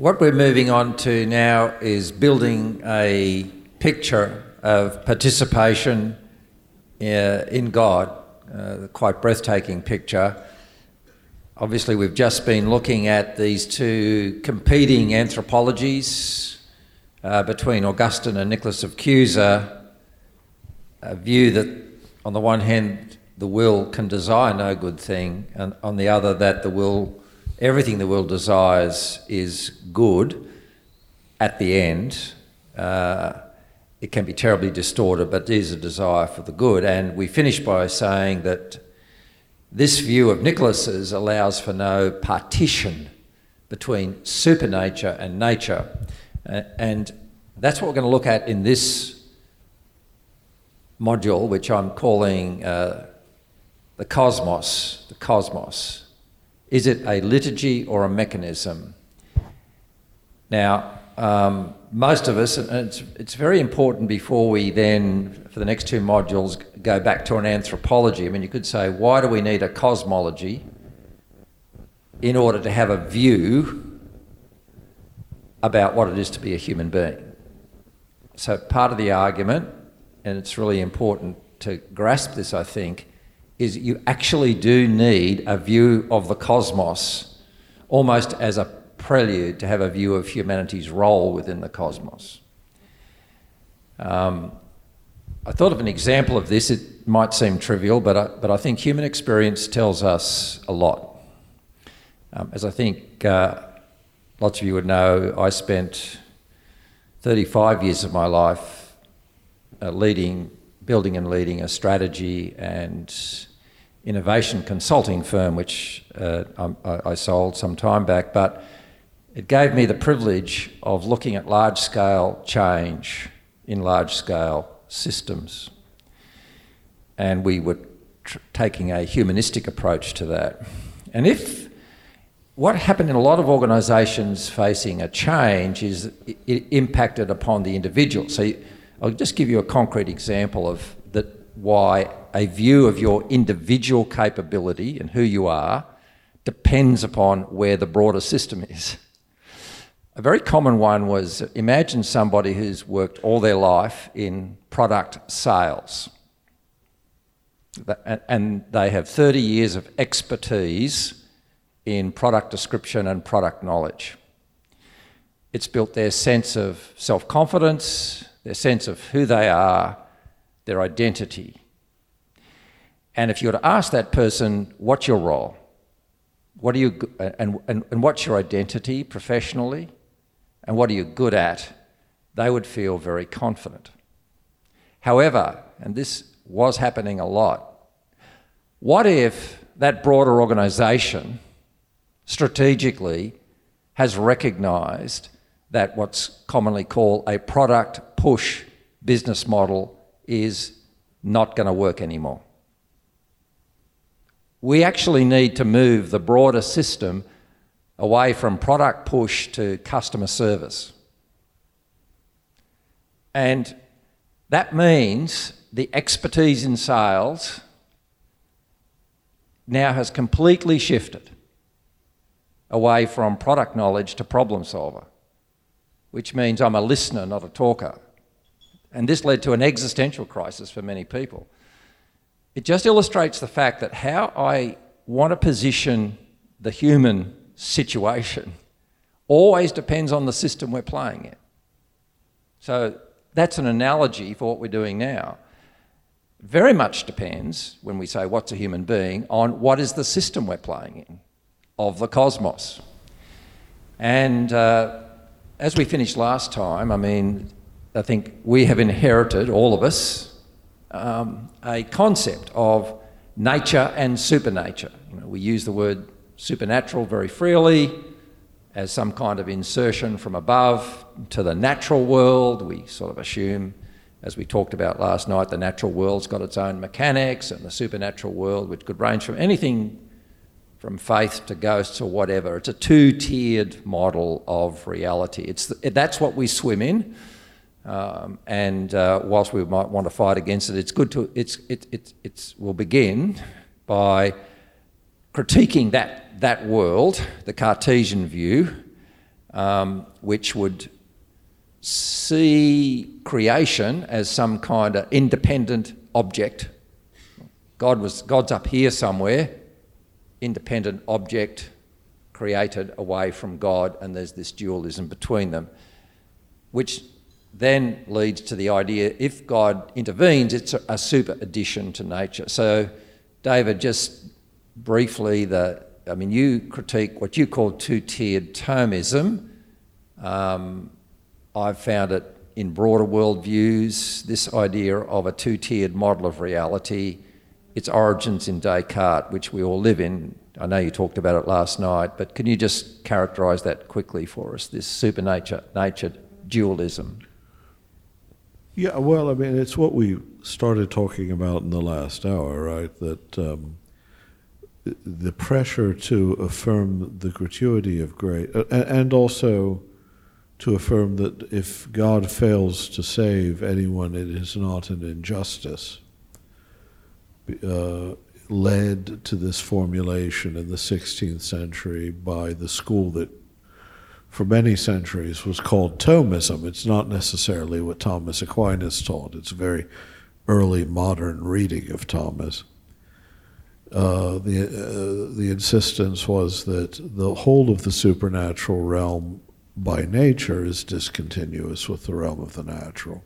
what we're moving on to now is building a picture of participation uh, in God, uh, quite breathtaking picture. Obviously, we've just been looking at these two competing anthropologies uh, between Augustine and Nicholas of Cusa, a view that, on the one hand, the will can desire no good thing, and on the other, that the will, everything the world desires is good at the end. Uh, it can be terribly distorted, but it is a desire for the good. And we finish by saying that this view of Nicholas's allows for no partition between supernature and nature. Uh, and that's what we're going to look at in this module, which I'm calling uh, the cosmos. The cosmos. Is it a liturgy or a mechanism? Now, um, most of us, and it's, it's very important before we then, for the next two modules, go back to an anthropology. I mean, you could say, why do we need a cosmology in order to have a view about what it is to be a human being? So, part of the argument, and it's really important to grasp this, I think, is you actually do need a view of the cosmos almost as a prelude to have a view of humanity's role within the cosmos. Um, I thought of an example of this. It might seem trivial, but I, but I think human experience tells us a lot. Um, as I think uh, lots of you would know, I spent 35 years of my life uh, leading, building and leading a strategy and innovation consulting firm, which uh, I, I sold some time back. But it gave me the privilege of looking at large scale change in large scale systems. And we were tr- taking a humanistic approach to that. And if what happened in a lot of organisations facing a change is it, impacted upon the individual. So I'll just give you a concrete example of that why a view of your individual capability and who you are depends upon where the broader system is. A very common one was imagine somebody who's worked all their life in product sales. And they have 30 years of expertise in product description and product knowledge. It's built their sense of self confidence, their sense of who they are, their identity. And if you were to ask that person, what's your role? What are you, and, and, and what's your identity professionally? and what are you good at, they would feel very confident. However, and this was happening a lot, what if that broader organisation strategically has recognised that what's commonly called a product push business model is not going to work anymore? We actually need to move the broader system away from product push to customer service. And that means the expertise in sales now has completely shifted away from product knowledge to problem solver, which means I'm a listener, not a talker. And this led to an existential crisis for many people. It just illustrates the fact that how I want to position the human situation always depends on the system we're playing in. So that's an analogy for what we're doing now. Very much depends, when we say what's a human being, on what is the system we're playing in of the cosmos. And uh, as we finished last time, I mean, I think we have inherited, all of us, um, a concept of nature and supernature. You know, we use the word supernatural very freely as some kind of insertion from above to the natural world. We sort of assume, as we talked about last night, the natural world's got its own mechanics, and the supernatural world, which could range from anything from faith to ghosts or whatever. It's a two tiered model of reality. It's that's what we swim in. Um, and uh, whilst we might want to fight against it, it's good to, it's, it, it, it's, we'll begin by critiquing that that world, the Cartesian view, um, which would see creation as some kind of independent object. God was God's up here somewhere, independent object created away from God, and there's this dualism between them, which then leads to the idea if God intervenes, it's a, super addition to nature. So, David, just briefly, the I mean, you critique what you call two-tiered Thomism. Um, I've found it in broader worldviews, this idea of a two tiered model of reality, its origins in Descartes, which we all live in. I know you talked about it last night, but can you just characterise that quickly for us, this supernature, nature dualism? Yeah, well, I mean, it's what we started talking about in the last hour, right? That um, the pressure to affirm the gratuity of grace, uh, and also to affirm that if God fails to save anyone, it is not an injustice, uh, led to this formulation in the 16th century by the school that for many centuries was called Thomism. It's not necessarily what Thomas Aquinas taught, it's a very early modern reading of Thomas. Uh, the, uh, the insistence was that the whole of the supernatural realm by nature is discontinuous with the realm of the natural.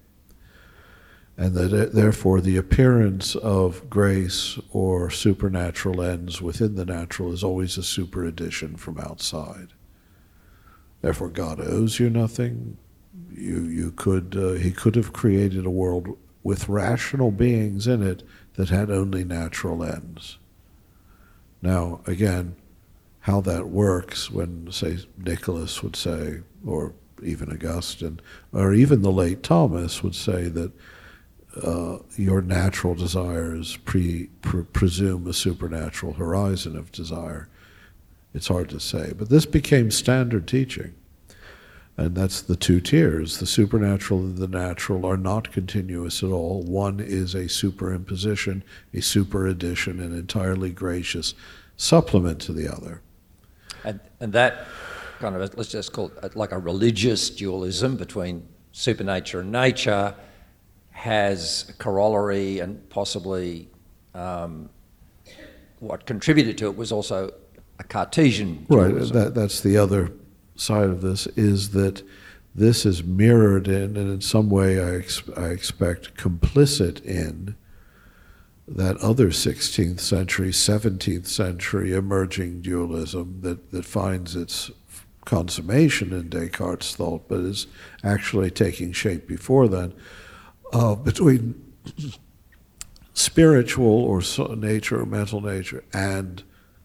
And that uh, therefore the appearance of grace or supernatural ends within the natural is always a superaddition from outside. Therefore, God owes you nothing. You, you could, uh, he could have created a world with rational beings in it that had only natural ends. Now, again, how that works when, say, Nicholas would say, or even Augustine, or even the late Thomas would say that uh, your natural desires pre, pre, presume a supernatural horizon of desire. It's hard to say. But this became standard teaching. And that's the two tiers. The supernatural and the natural are not continuous at all. One is a superimposition, a superaddition, an entirely gracious supplement to the other. And, and that kind of, let's just call it like a religious dualism between supernature and nature has corollary and possibly um, what contributed to it was also a Cartesian. Right, that, that's the other side of this is that this is mirrored in, and in some way I, ex- I expect complicit in that other 16th century, 17th century emerging dualism that, that finds its consummation in Descartes' thought, but is actually taking shape before then, uh, between spiritual or nature or mental nature and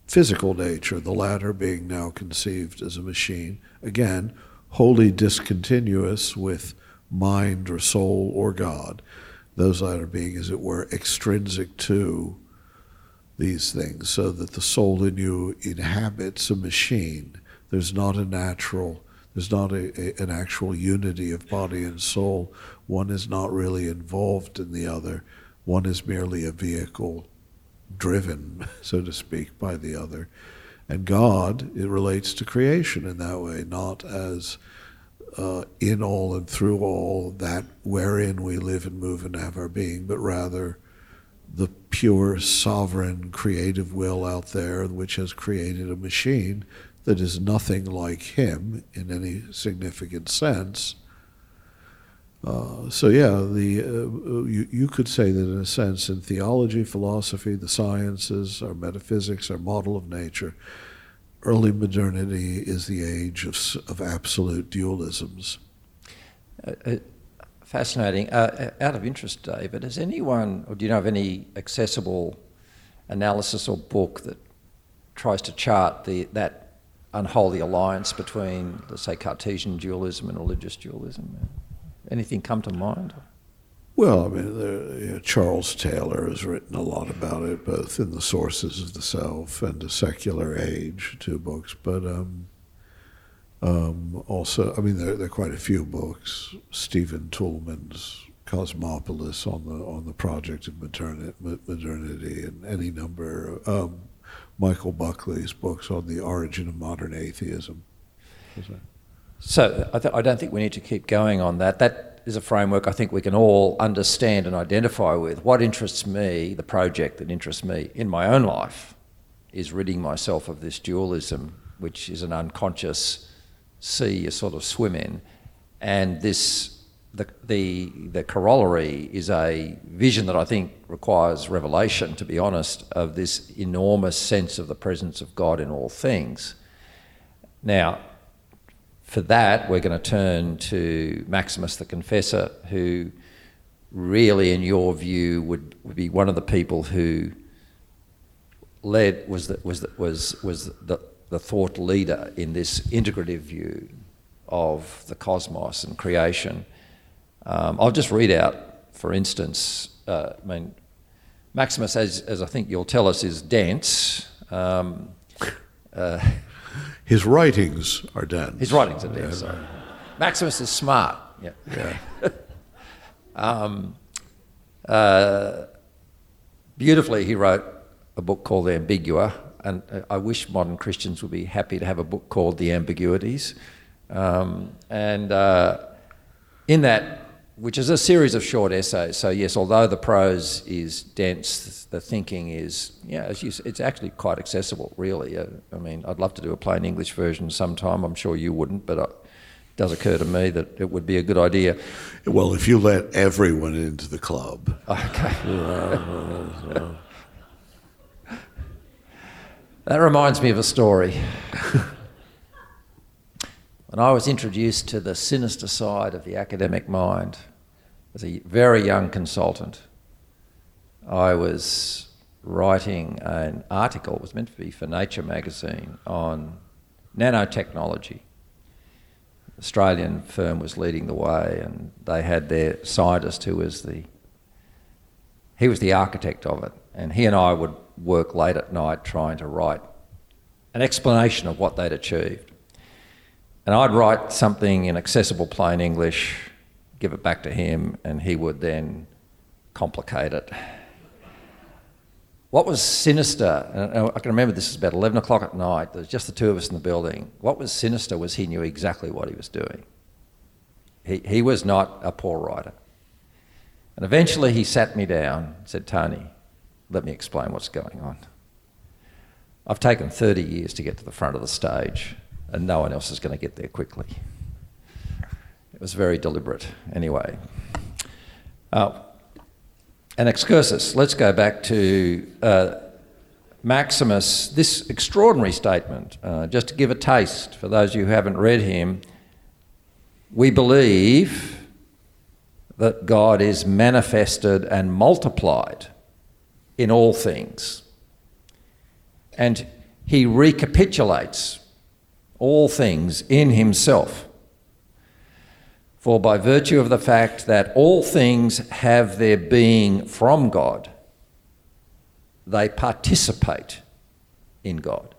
physical nature, the latter being now conceived as a machine, again, wholly discontinuous with mind or soul or God those latter being, as it were, extrinsic to these things, so that the soul in you inhabits a machine. There's not a natural, there's not a, a, an actual unity of body and soul. One is not really involved in the other. One is merely a vehicle driven, so to speak, by the other. And God, it relates to creation in that way, not as uh, in all and through all that wherein we live and move and have our being, but rather the pure, sovereign, creative will out there which has created a machine that is nothing like him in any significant sense. Uh, so yeah, the uh, you, you could say that in a sense, in theology, philosophy, the sciences, our metaphysics, our model of nature, early modernity is the age of, of absolute dualisms. Uh, uh, fascinating. Uh, uh, out of interest, David, has anyone, or do you know of any accessible analysis or book that tries to chart the, that unholy alliance between, let's say, Cartesian dualism and religious dualism? Anything come to mind? Well, I mean, you know, Charles Taylor has written a lot about it, both in the Sources of the Self and The Secular Age, two books. But um, um, also, I mean, there, there, are quite a few books. Stephen Toulmin's Cosmopolis on the on the project of modernity, modernity and any number. Um, Michael Buckley's books on the origin of modern atheism. So I, th- I, don't think we need to keep going on that. That is a framework I think we can all understand and identify with. What interests me, the project that interests me in my own life, is ridding myself of this dualism, which is an unconscious sea you sort of swim in, and this the, the, the corollary is a vision that I think requires revelation, to be honest, of this enormous sense of the presence of God in all things. Now, for that, we're going to turn to Maximus the Confessor, who really, in your view, would, would be one of the people who led was the, was the, was was the, the thought leader in this integrative view of the cosmos and creation. Um, I'll just read out, for instance, uh, I mean, Maximus, as, as I think you'll tell us, is dense. Um, uh, his writings are dense. His writings are dense. Yeah. Maximus is smart. Yeah. yeah. um, uh, beautifully, he wrote a book called The Ambigua, and uh, I wish modern Christians would be happy to have a book called The Ambiguities. Um, and uh, in that which is a series of short essays. So yes, although the prose is dense, the thinking is yeah, it's actually quite accessible. Really, uh, I mean, I'd love to do a plain English version sometime. I'm sure you wouldn't, but it does occur to me that it would be a good idea. Well, if you let everyone into the club. Okay. that reminds me of a story. When I was introduced to the sinister side of the academic mind, as a very young consultant, I was writing an article, it was meant to be for Nature magazine, on nanotechnology. Australian firm was leading the way, and they had their scientist who was the he was the architect of it, and he and I would work late at night trying to write an explanation of what they'd achieved. And I'd write something in accessible plain English give it back to him, and he would then complicate it. What was sinister, I can remember this was about 11 o'clock at night, there's just the two of us in the building. What was sinister was he knew exactly what he was doing. He, he was not a poor writer. And eventually he sat me down and said, Tony, let me explain what's going on. I've taken 30 years to get to the front of the stage, and no one else is going to get there quickly. It was very deliberate, anyway. Uh, an excursus. Let's go back to uh, Maximus. This extraordinary statement, uh, just to give a taste for those who haven't read him. We believe that God is manifested and multiplied in all things. And he recapitulates all things in himself. For by virtue of the fact that all things have their being from God, they participate in God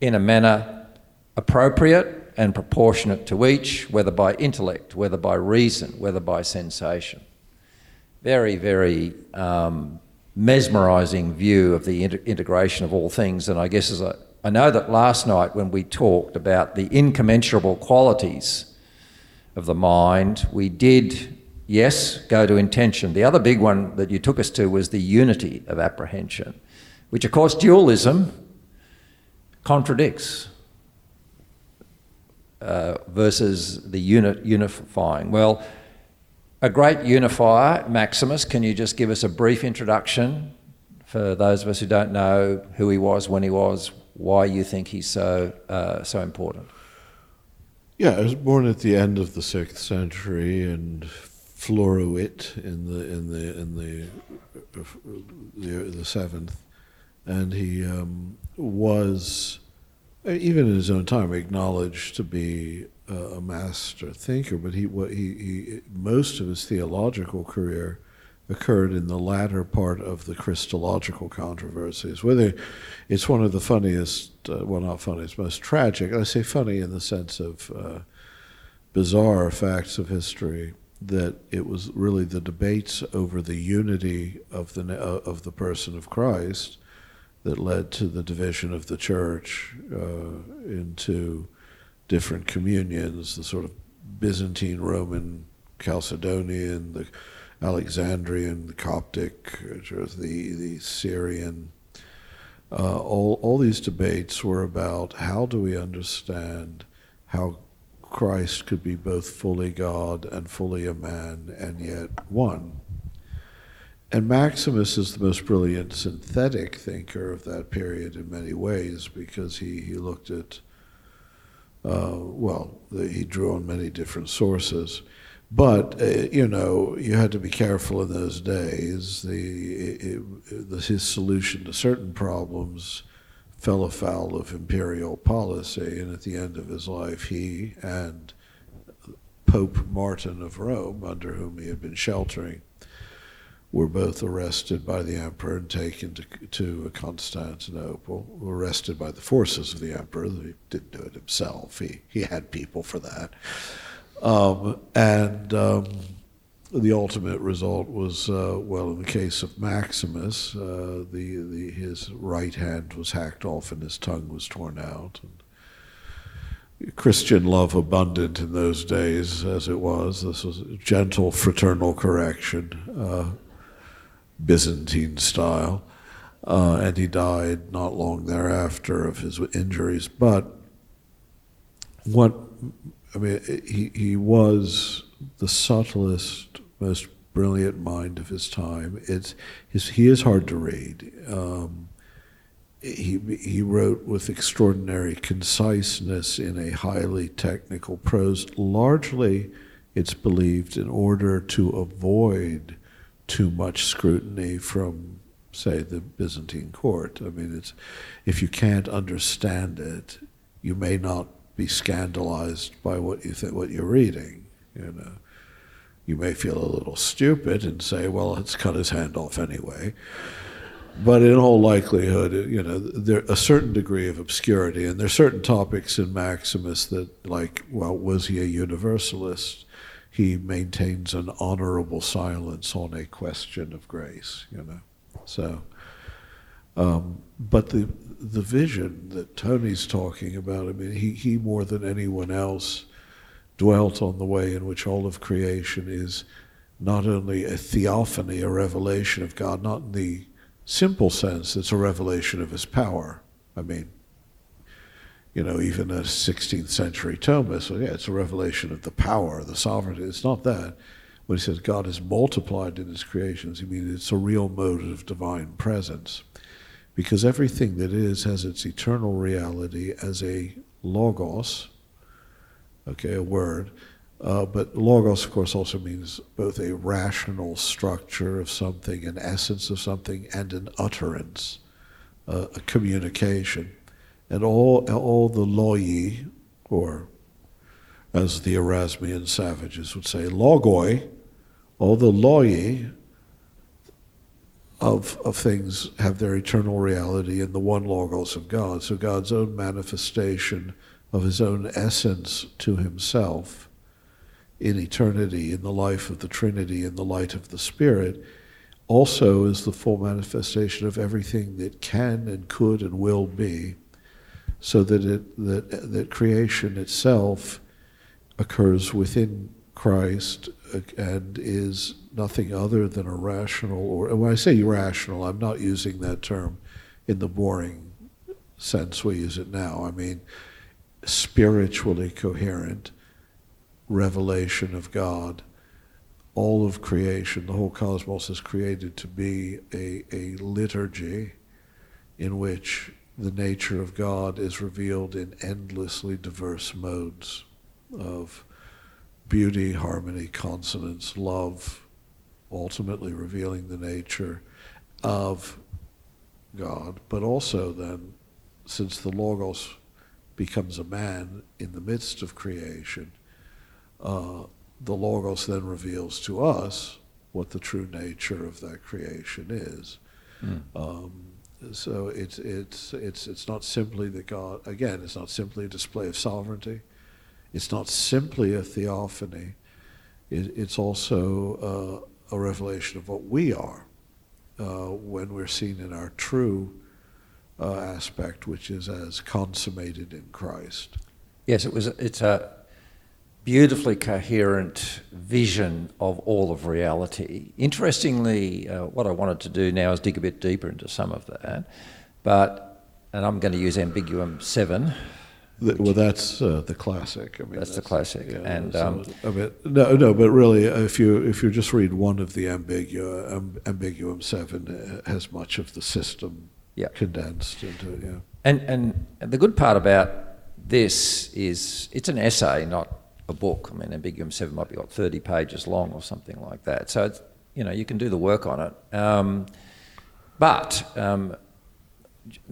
in a manner appropriate and proportionate to each, whether by intellect, whether by reason, whether by sensation. Very, very um, mesmerizing view of the inter- integration of all things. And I guess as I, I know that last night when we talked about the incommensurable qualities of the mind. We did, yes, go to intention. The other big one that you took us to was the unity of apprehension, which, of course, dualism contradicts uh, versus the unit unifying. Well, a great unifier, Maximus, can you just give us a brief introduction for those of us who don't know who he was, when he was, why you think he's so, uh, so important? Yeah, I was born at the end of the sixth century in Floruit in the in the in the the, the seventh, and he um, was even in his own time acknowledged to be a master thinker. But he what he, he most of his theological career occurred in the latter part of the Christological controversies. Whether it's one of the funniest, uh, well, not funniest, most tragic. I say funny in the sense of uh, bizarre facts of history. That it was really the debates over the unity of the uh, of the person of Christ that led to the division of the church uh, into different communions, the sort of Byzantine, Roman, Chalcedonian, the Alexandrian, Coptic, the, the Syrian. Uh, all, all these debates were about how do we understand how Christ could be both fully God and fully a man and yet one. And Maximus is the most brilliant synthetic thinker of that period in many ways because he, he looked at, uh, well, the, he drew on many different sources. But, uh, you know, you had to be careful in those days. The, it, the, his solution to certain problems fell afoul of imperial policy, and at the end of his life, he and Pope Martin of Rome, under whom he had been sheltering, were both arrested by the emperor and taken to, to Constantinople, arrested by the forces of the emperor. He didn't do it himself, he, he had people for that. Um, and um, the ultimate result was, uh, well, in the case of Maximus, uh, the, the, his right hand was hacked off and his tongue was torn out. And Christian love abundant in those days, as it was. This was gentle fraternal correction. Uh, Byzantine style, uh, and he died not long thereafter of his injuries. But what I mean, he he was the subtlest, most brilliant mind of his time. It's his, he is hard to read. Um, he he wrote with extraordinary conciseness in a highly technical prose. Largely, it's believed in order to avoid too much scrutiny from, say, the Byzantine court. I mean, it's if you can't understand it, you may not be scandalized by what you think, what you're reading. You know, you may feel a little stupid and say, "Well, let's cut his hand off anyway." But in all likelihood, you know, there a certain degree of obscurity, and there are certain topics in Maximus that, like, well, was he a universalist? he maintains an honorable silence on a question of grace, you know. So, um, but the the vision that Tony's talking about, I mean, he, he more than anyone else dwelt on the way in which all of creation is not only a theophany, a revelation of God, not in the simple sense, it's a revelation of his power. I mean, you know, even a 16th century Thomist, so yeah, it's a revelation of the power, the sovereignty. It's not that. When he says God is multiplied in his creations, he means it's a real mode of divine presence. Because everything that is has its eternal reality as a logos, okay, a word. Uh, but logos, of course, also means both a rational structure of something, an essence of something, and an utterance, uh, a communication and all, all the logoi, or as the Erasmian savages would say, logoi, all the logoi of, of things have their eternal reality in the one logos of God. So God's own manifestation of his own essence to himself in eternity, in the life of the Trinity, in the light of the Spirit, also is the full manifestation of everything that can and could and will be so that it that that creation itself occurs within Christ uh, and is nothing other than a rational or when I say irrational, I'm not using that term in the boring sense we use it now. I mean spiritually coherent revelation of God. All of creation, the whole cosmos is created to be a, a liturgy in which the nature of God is revealed in endlessly diverse modes of beauty, harmony, consonance, love, ultimately revealing the nature of God, but also then, since the Logos becomes a man in the midst of creation, uh, the Logos then reveals to us what the true nature of that creation is. Mm. Um, so it's it's it's it's not simply that God again. It's not simply a display of sovereignty. It's not simply a theophany. It, it's also uh, a revelation of what we are uh, when we're seen in our true uh, aspect, which is as consummated in Christ. Yes, it was. It's a beautifully coherent vision of all of reality. Interestingly, uh, what I wanted to do now is dig a bit deeper into some of that, but and I'm going to use Ambiguum seven. The, well, that's uh, the classic. I mean, that's, that's the classic, yeah, and um, I mean, no, no, but really, if you if you just read one of the Ambiguum, um, Ambiguum seven, has much of the system yeah. condensed into it. Yeah, and and the good part about this is it's an essay, not a book. I mean, Ambiguum 7 might be, what, 30 pages long or something like that. So, it's, you know, you can do the work on it. Um, but um,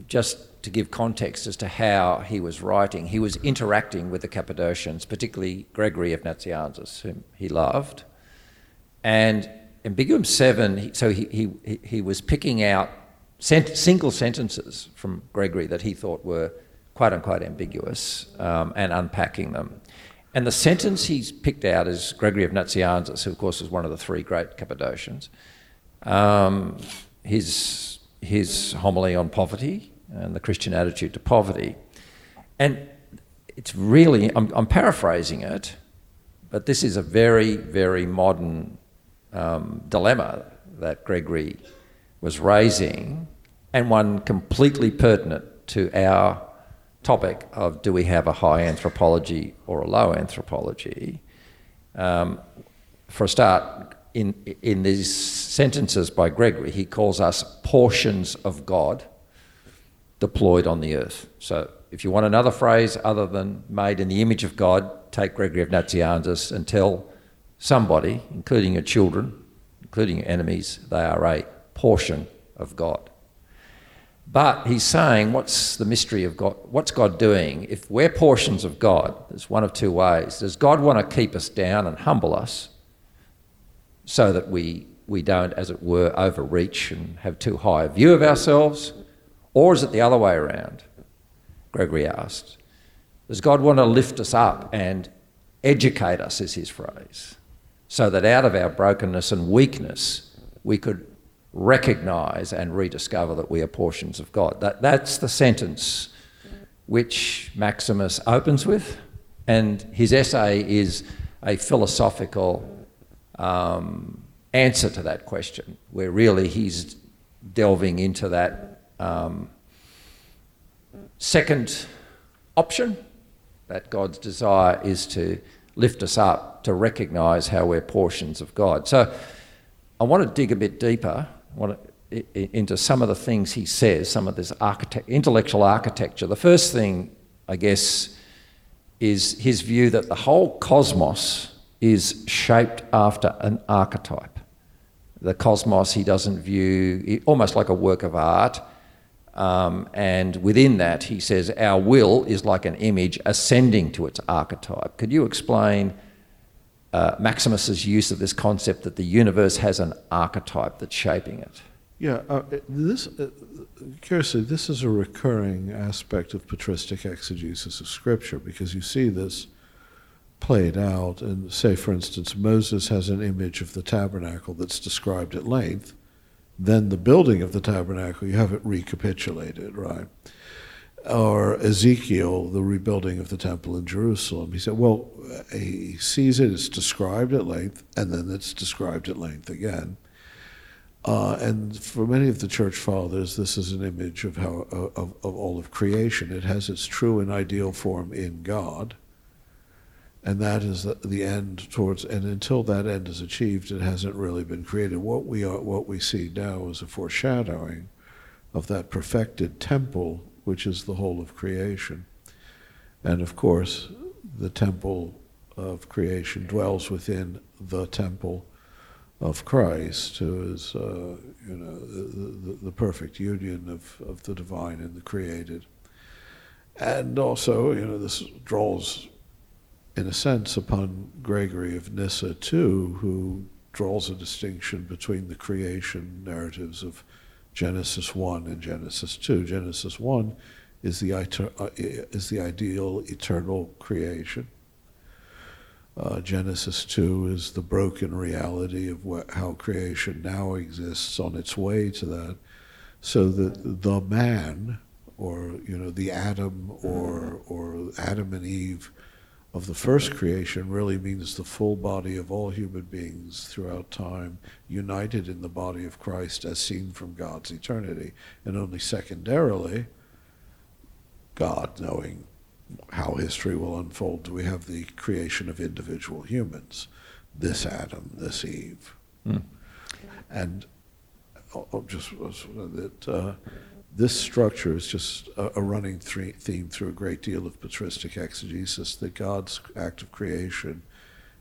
just to give context as to how he was writing, he was interacting with the Cappadocians, particularly Gregory of Nazianzus, whom he loved. And Ambiguum 7, so he, he, he was picking out sent, single sentences from Gregory that he thought were quote unquote ambiguous um, and unpacking them. And the sentence he's picked out is Gregory of Nazianzus, who, of course, is one of the three great Cappadocians. Um, his, his homily on poverty and the Christian attitude to poverty. And it's really, I'm, I'm paraphrasing it, but this is a very, very modern um, dilemma that Gregory was raising, and one completely pertinent to our topic of do we have a high anthropology or a low anthropology. Um, for a start, in, in these sentences by Gregory, he calls us portions of God deployed on the earth. So if you want another phrase other than made in the image of God, take Gregory of Nazianzus and tell somebody, including your children, including your enemies, they are a portion of God. But he's saying, what's the mystery of God? What's God doing? If we're portions of God, there's one of two ways. Does God want to keep us down and humble us so that we, we don't, as it were, overreach and have too high a view of ourselves? Or is it the other way around? Gregory asked. Does God want to lift us up and educate us, is his phrase, so that out of our brokenness and weakness we could recognize and rediscover that we are portions of God. That, that's the sentence which Maximus opens with, and his essay is a philosophical um, answer to that question, where really he's delving into that um, second option that God's desire is to lift us up, to recognize how we're portions of God. So I want to dig a bit deeper what, into some of the things he says, some of this architect, intellectual architecture. The first thing, I guess, is his view that the whole cosmos is shaped after an archetype. The cosmos he doesn't view almost like a work of art. Um, and within that, he says, our will is like an image ascending to its archetype. Could you explain uh, Maximus's use of this concept that the universe has an archetype that's shaping it. Yeah, uh, this uh, curiously, this is a recurring aspect of patristic exegesis of Scripture because you see this played out. And say, for instance, Moses has an image of the tabernacle that's described at length. Then the building of the tabernacle, you have it recapitulated, right? or Ezekiel, the rebuilding of the temple in Jerusalem. He said, well, he sees it, it's described at length, and then it's described at length again. Uh, and for many of the church fathers, this is an image of how of, of all of creation. It has its true and ideal form in God, and that is the, end towards. And until that end is achieved, it hasn't really been created. What we are, what we see now is a foreshadowing of that perfected temple which is the whole of creation. And of course, the temple of creation dwells within the temple of Christ, who is, uh, you know, the, the, the, perfect union of, of the divine and the created. And also, you know, this draws, in a sense, upon Gregory of Nyssa too, who draws a distinction between the creation narratives of Genesis 1 and Genesis 2. Genesis 1 is the, uh, is the ideal eternal creation. Uh, Genesis 2 is the broken reality of what, how creation now exists on its way to that. So that the man or you know the Adam or or Adam and Eve of the first creation really means the full body of all human beings throughout time, united in the body of Christ as seen from God's eternity. And only secondarily, God, knowing how history will unfold, do we have the creation of individual humans, this Adam, this Eve. Mm. And I'll oh, oh, just that uh, this structure is just a, a running th- theme through a great deal of patristic exegesis that God's act of creation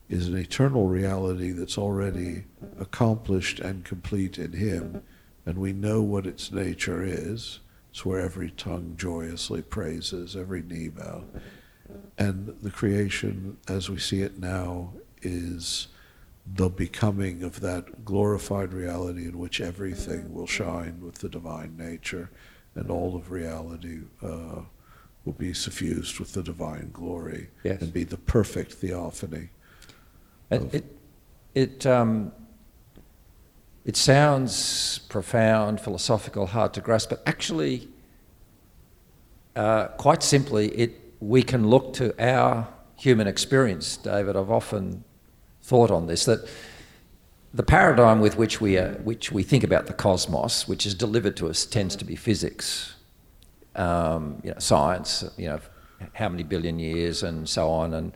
is an eternal reality that's already accomplished and complete in Him, and we know what its nature is. It's where every tongue joyously praises, every knee bow. And the creation, as we see it now, is the becoming of that glorified reality in which everything will shine with the divine nature and all of reality uh, will be suffused with the divine glory yes. and be the perfect theophany. It, it, it, um, it sounds profound, philosophical, hard to grasp, but actually, uh, quite simply, it, we can look to our human experience, David. I've often thought on this that the paradigm with which we, are, which we think about the cosmos, which is delivered to us, tends to be physics, um, you know, science, you know, how many billion years and so on. And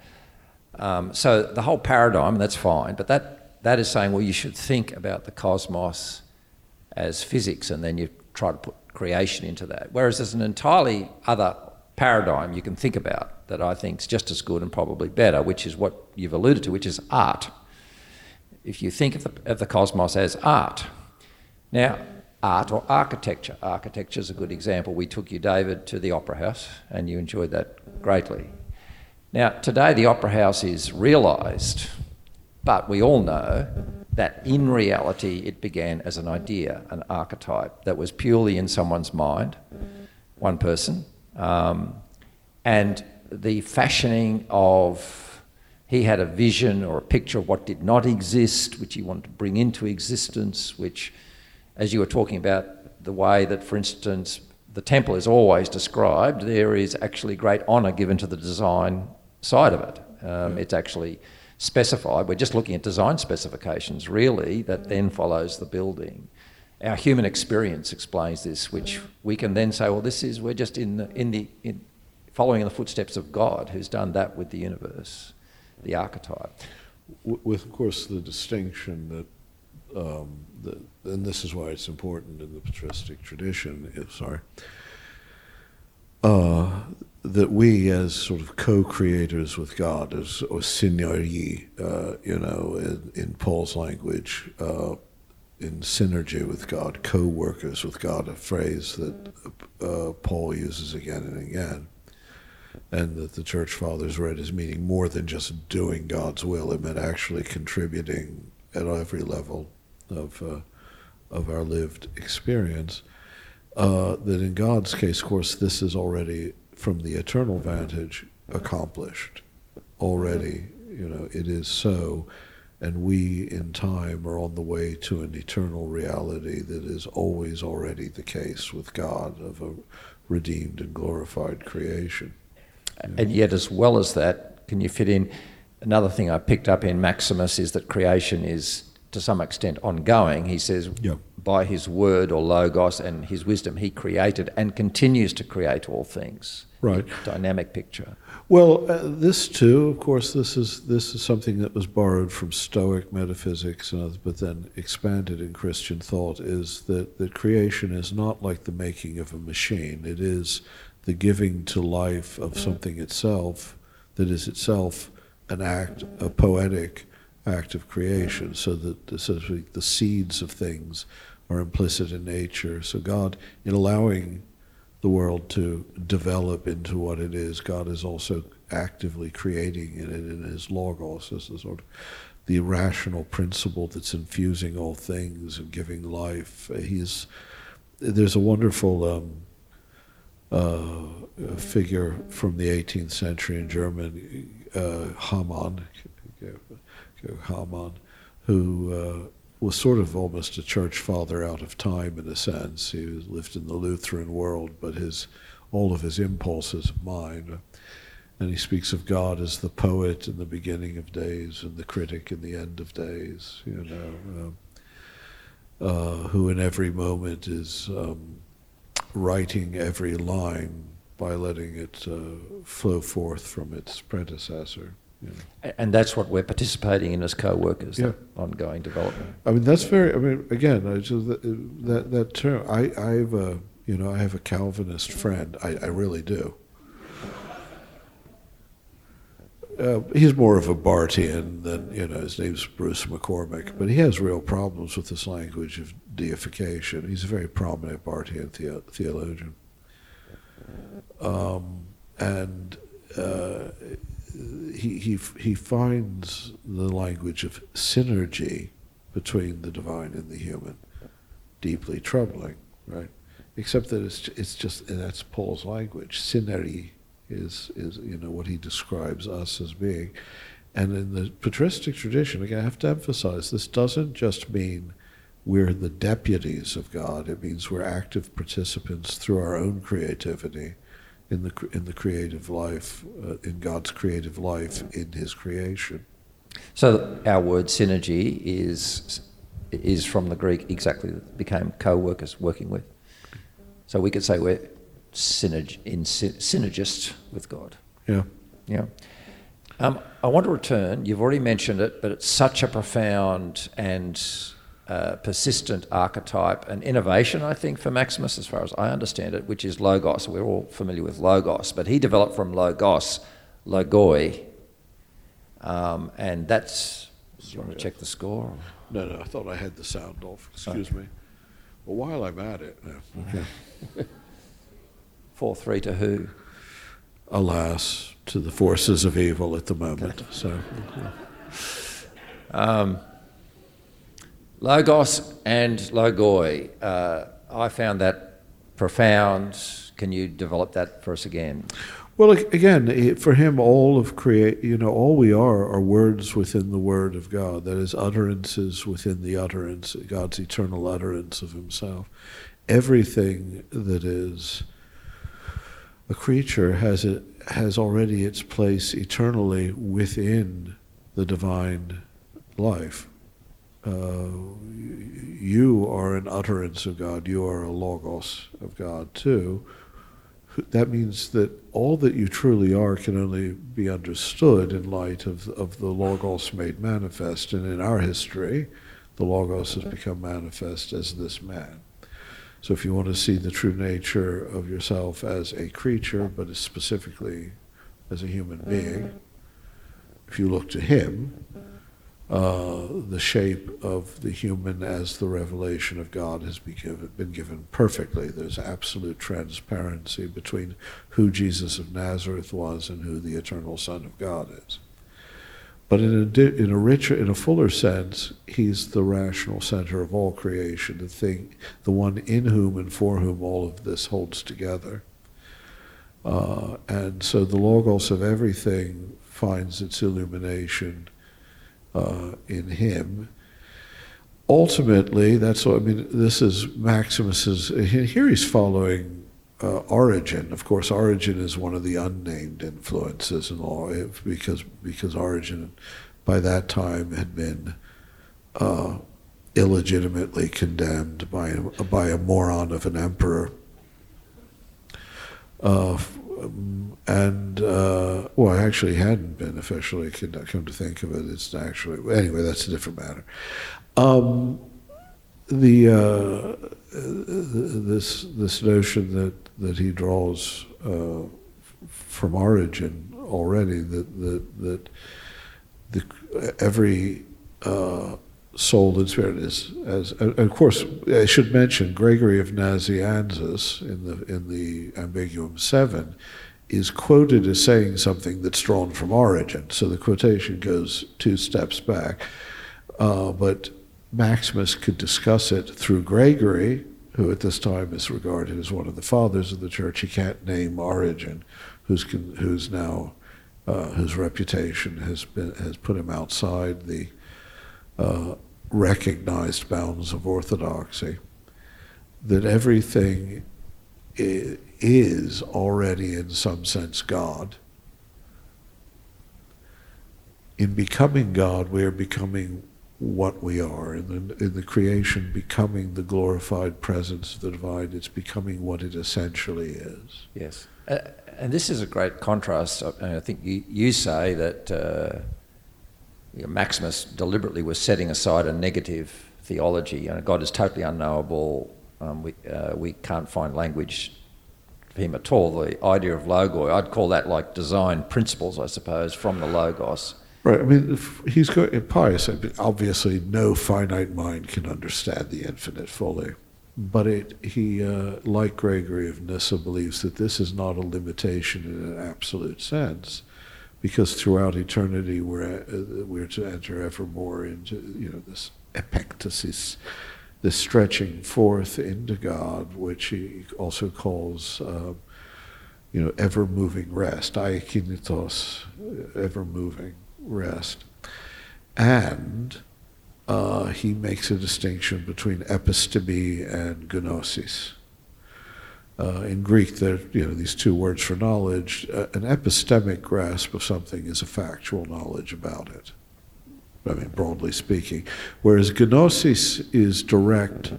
um, so the whole paradigm, that's fine, but that, that is saying, well, you should think about the cosmos as physics and then you try to put creation into that. Whereas there's an entirely other paradigm you can think about that I think is just as good and probably better, which is what you've alluded to, which is art if you think of the, of the cosmos as art. Now, art or architecture. Architecture is a good example. We took you, David, to the Opera House, and you enjoyed that greatly. Now, today the Opera House is realised, but we all know that in reality it began as an idea, an archetype that was purely in someone's mind, one person, um, and the fashioning of he had a vision or a picture of what did not exist, which he wanted to bring into existence, which, as you were talking about, the way that, for instance, the temple is always described, there is actually great honour given to the design side of it. Um, it's actually specified. We're just looking at design specifications, really, that then follows the building. Our human experience explains this, which we can then say, well, this is, we're just in the, in the, in, following in the footsteps of God who's done that with the universe the archetype. With, of course, the distinction that, um, that, and this is why it's important in the patristic tradition, if, sorry, uh, that we as sort of co-creators with God, as or synergy, uh, you know, in, in Paul's language, uh, in synergy with God, co-workers with God, a phrase that uh, Paul uses again and again and that the church fathers read as meaning more than just doing God's will. It meant actually contributing at every level of uh, of our lived experience. Uh, that in God's case, of course, this is already from the eternal vantage accomplished. Already, you know, it is so, and we in time are on the way to an eternal reality that is always already the case with God of a redeemed and glorified creation. And yet, as well as that, can you fit in? Another thing I picked up in Maximus is that creation is to some extent ongoing. He says, yep. by his word or logos and his wisdom, he created and continues to create all things. Right. Dynamic picture. Well, uh, this too, of course, this is this is something that was borrowed from Stoic metaphysics, uh, but then expanded in Christian thought. Is that that creation is not like the making of a machine. It is the giving to life of something itself that is itself an act, a poetic act of creation, so that so the seeds of things are implicit in nature. So God, in allowing the world to develop into what it is, God is also actively creating in it in His logos as the sort of the irrational principle that's infusing all things and giving life. He's there's a wonderful. Um, uh, figure from the 18th century in German, uh, Hamann, Hamann, who uh, was sort of almost a church father out of time in a sense. He lived in the Lutheran world, but his all of his impulses of mind. And he speaks of God as the poet in the beginning of days and the critic in the end of days, you know, uh, uh, who in every moment is um, writing every line by letting it uh, flow forth from its predecessor. You know. And that's what we're participating in as co-workers, Yeah. ongoing development. I mean, that's very. I mean, again, I just, that, that that term. I I have a you know I have a Calvinist friend. I, I really do. Uh, he's more of a Barthian than you know. His name's Bruce McCormack, but he has real problems with this language of deification. He's a very prominent Barthian theo- theologian, um, and uh, he he he finds the language of synergy between the divine and the human deeply troubling, right? Except that it's it's just that's Paul's language. Synergy is is you know what he describes us as being, and in the patristic tradition, again, I have to emphasize this doesn't just mean we're the deputies of God. It means we're active participants through our own creativity in the in the creative life, uh, in God's creative life in His creation. So our word synergy is is from the Greek exactly became co-workers working with. So we could say we're synerg- in sy- synergist with God. Yeah. Yeah. Um, I want to return. You've already mentioned it, but it's such a profound and uh, persistent archetype and innovation, I think, for Maximus, as far as I understand it, which is logos. We're all familiar with logos, but he developed from logos, logoi, um, and that's. Do you want to check the score? No, no, I thought I had the sound off. Excuse me. Well, while I'm at it, no. okay. Four three to who? alas, to the forces of evil at the moment. So, Um, logos and logoi. Uh, I found that profound. Can you develop that for us again? well, again, for him, all of create, you know, all we are are words within the Word of God. That is, utterances within the utterance, God's eternal utterance of Himself. Everything that is a creature has it has already its place eternally within the divine life. Uh, you are an utterance of God. You are a logos of God too. That means that all that you truly are can only be understood in light of, of the logos made manifest. And in our history, the logos has become manifest as this man. So if you want to see the true nature of yourself as a creature, but specifically as a human being, if you look to him, uh, the shape of the human as the revelation of God has been given, been given perfectly. There's absolute transparency between who Jesus of Nazareth was and who the eternal Son of God is. But in a, in a richer, in a fuller sense, he's the rational center of all creation, the thing, the one in whom and for whom all of this holds together. Uh, and so the logos of everything finds its illumination uh, in him. Ultimately, that's what I mean. This is Maximus's. Here he's following uh, Origen. Of course, Origen is one of the unnamed influences in law because because Origen, by that time, had been uh, illegitimately condemned by a, by a moron of an emperor. Uh, and uh, well, actually hadn't been officially condemned. Come to think of it, it's actually anyway. That's a different matter. Um, the uh, this this notion that that he draws uh, from Origen already that that that the every uh, soul and spirit is as of course I should mention Gregory of Nazianzus in the in the Ambiguum Seven is quoted as saying something that's drawn from Origen. So the quotation goes two steps back, uh, but Maximus could discuss it through Gregory, who at this time is regarded as one of the fathers of the church. He can't name Origen, who's con- who's now uh, whose reputation has been has put him outside the uh, recognized bounds of orthodoxy. That everything is already, in some sense, God. In becoming God, we are becoming what we are. In the, in the creation, becoming the glorified presence of the divine, it's becoming what it essentially is. Yes. Uh, and this is a great contrast. I think you, you say that uh, you know, Maximus deliberately was setting aside a negative theology. You know, God is totally unknowable. Um, we, uh, we can't find language for him at all. The idea of logoi, I'd call that like design principles, I suppose, from the logos. Right. I mean, he's got pious. Obviously, no finite mind can understand the infinite fully. But it, he, uh, like Gregory of Nyssa, believes that this is not a limitation in an absolute sense, because throughout eternity we're, uh, we're to enter ever more into you know this epectasis, this stretching forth into God, which he also calls, uh, you know, ever moving rest, aikinitos, ever moving rest. And uh, he makes a distinction between episteme and gnosis. Uh, in Greek, there you know these two words for knowledge. Uh, an epistemic grasp of something is a factual knowledge about it. I mean, broadly speaking, whereas gnosis is direct,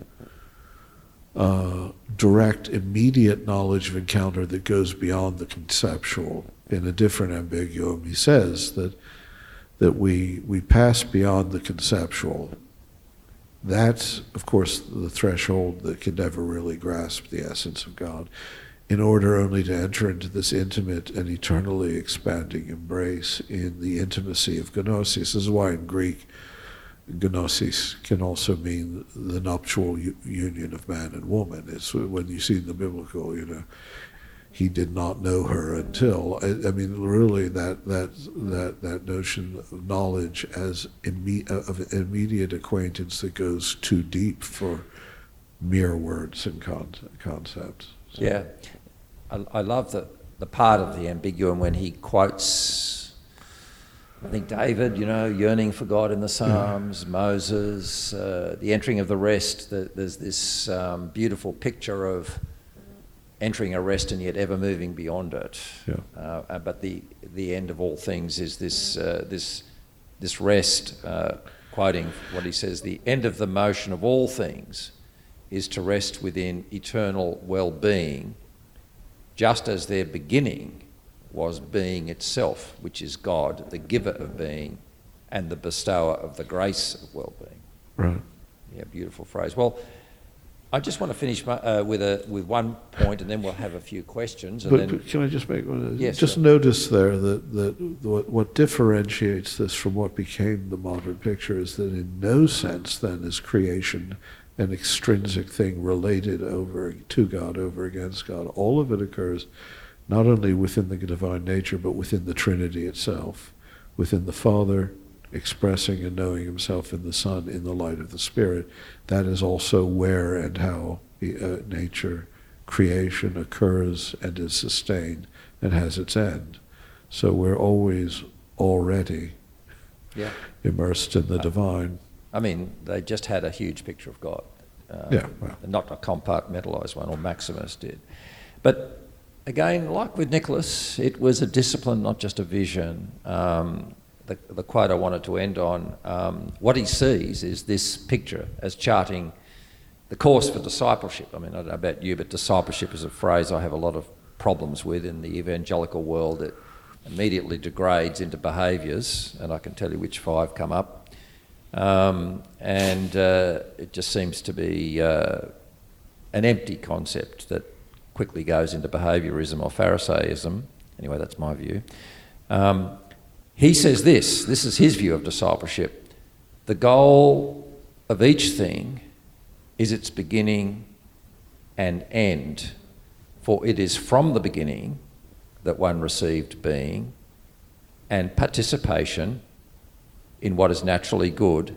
uh, direct, immediate knowledge of encounter that goes beyond the conceptual. In a different ambiguum, he says that that we, we pass beyond the conceptual. That's, of course, the threshold that can never really grasp the essence of God, in order only to enter into this intimate and eternally expanding embrace in the intimacy of gnosis. This is why in Greek, gnosis can also mean the nuptial union of man and woman. It's when you see the biblical, you know, he did not know her until. I, I, mean, really, that that that that notion of knowledge as imme- of immediate acquaintance that goes too deep for mere words and con- concepts. So. Yeah, I, I love the the part of the ambiguum when he quotes. I think David, you know, yearning for God in the Psalms, yeah. Moses, uh, the entering of the rest. The, there's this um, beautiful picture of entering a rest and yet ever moving beyond it. Yeah. Uh, uh, but the the end of all things is this uh, this this rest. Uh, quoting what he says, the end of the motion of all things is to rest within eternal well-being, just as their beginning was being itself, which is God, the giver of being, and the bestower of the grace of well-being. Right. Yeah, beautiful phrase. Well. I just want to finish uh, with a with one point, and then we'll have a few questions. But, then, can I just make one? Yes, just sure. notice there that that what, what differentiates this from what became the modern picture is that in no sense then is creation an extrinsic thing related over to God over against God. All of it occurs not only within the divine nature, but within the Trinity itself, within the Father, expressing and knowing himself in the Son in the light of the Spirit, that is also where and how uh, nature, creation occurs and is sustained and has its end. So we're always already yeah. immersed in the uh, divine. I mean, they just had a huge picture of God. Um, yeah, well. Not a compartmentalized one, or Maximus did. But again, like with Nicholas, it was a discipline, not just a vision. Um, the, the quote I wanted to end on, um, what he sees is this picture as charting the course for discipleship. I mean, I don't know about you, but discipleship is a phrase I have a lot of problems with in the evangelical world. It immediately degrades into behaviours, and I can tell you which five come up. Um, and uh, it just seems to be uh, an empty concept that quickly goes into behaviourism or Pharisaism. Anyway, that's my view. Um, he says this this is his view of discipleship. The goal of each thing is its beginning and end, for it is from the beginning that one received being and participation in what is naturally good,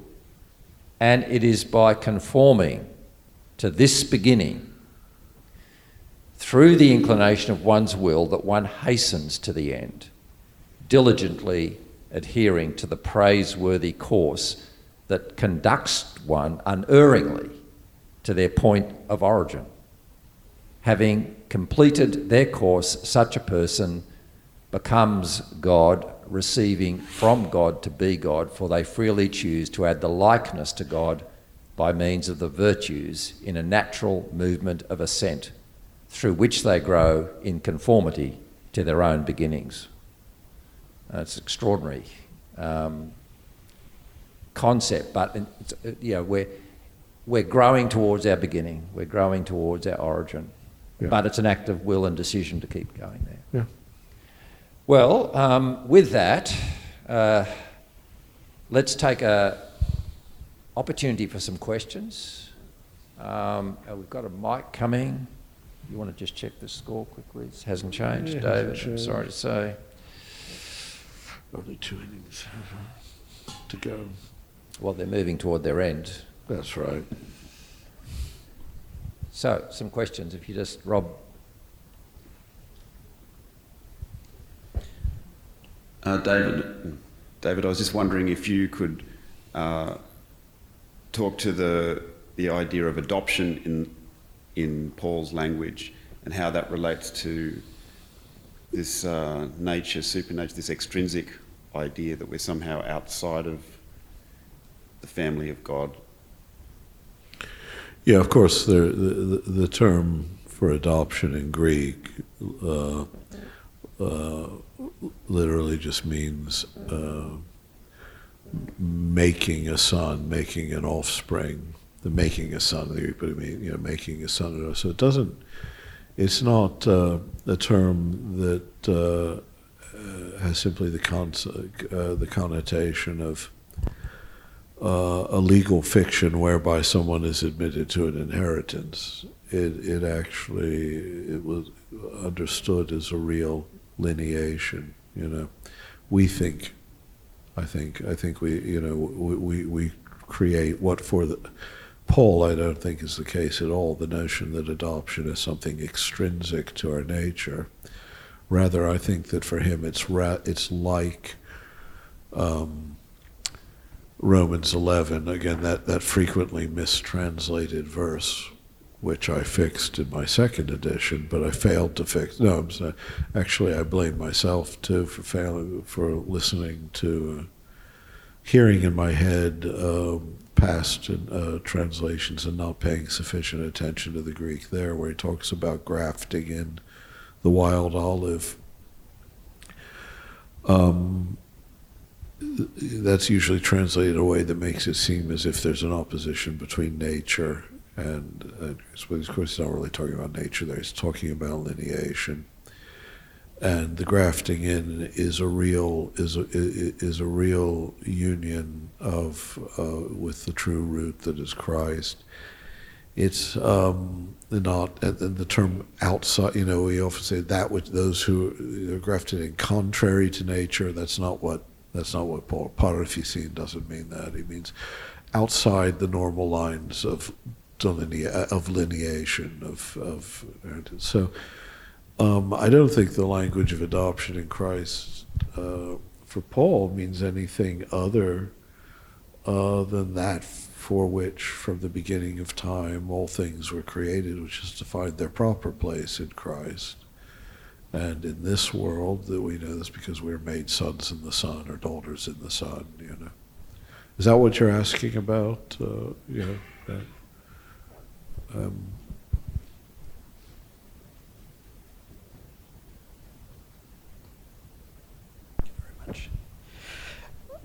and it is by conforming to this beginning through the inclination of one's will that one hastens to the end diligently adhering to the praiseworthy course that conducts one unerringly to their point of origin. Having completed their course, such a person becomes God, receiving from God to be God, for they freely choose to add the likeness to God by means of the virtues in a natural movement of ascent, through which they grow in conformity to their own beginnings. It's extraordinary um, concept, but it's, uh, you know, we're, we're growing towards our beginning, we're growing towards our origin, yeah. but it's an act of will and decision to keep going there. Yeah. Well, um, with that, uh, let's take a opportunity for some questions. Um, oh, we've got a mic coming. You want to just check the score quickly? It hasn't changed, yeah, David. Hasn't changed. I'm sorry to say. Only two innings to go. Well, they're moving toward their end. That's right. So, some questions. If you just, Rob. Uh, David, David, I was just wondering if you could uh, talk to the the idea of adoption in in Paul's language and how that relates to this uh, nature, supernature, this extrinsic idea that we're somehow outside of the family of God. Yeah, of course, the, the, the term for adoption in Greek uh, uh, literally just means uh, making a son, making an offspring, the making a son. You know, making a son. So it doesn't. It's not uh, a term that uh, uh, has simply the, con- uh, the connotation of uh, a legal fiction whereby someone is admitted to an inheritance. It, it actually it was understood as a real lineation. You know, we think, I think, I think we, you know, we, we create what for the Paul, I don't think is the case at all. The notion that adoption is something extrinsic to our nature Rather, I think that for him it's ra- it's like um, Romans 11 again that that frequently mistranslated verse, which I fixed in my second edition, but I failed to fix. No, I'm sorry. actually I blame myself too for failing for listening to. Uh, hearing in my head um, past uh, translations and not paying sufficient attention to the Greek there, where he talks about grafting in the wild olive. Um, that's usually translated in a way that makes it seem as if there's an opposition between nature and, of course, he's not really talking about nature there. He's talking about lineation, and the grafting in is a real is a, is a real union of uh, with the true root that is Christ. It's um, not and the term outside. You know, we often say that which those who are grafted in contrary to nature. That's not what that's not what Paul paraphysin doesn't mean. That he means outside the normal lines of of lineation of of so. Um, I don't think the language of adoption in Christ uh, for Paul means anything other uh, than that for which from the beginning of time all things were created, which is to find their proper place in Christ. And in this world, that we know this because we're made sons in the Son or daughters in the Son. You know, is that what you're asking about? Uh, you know, um,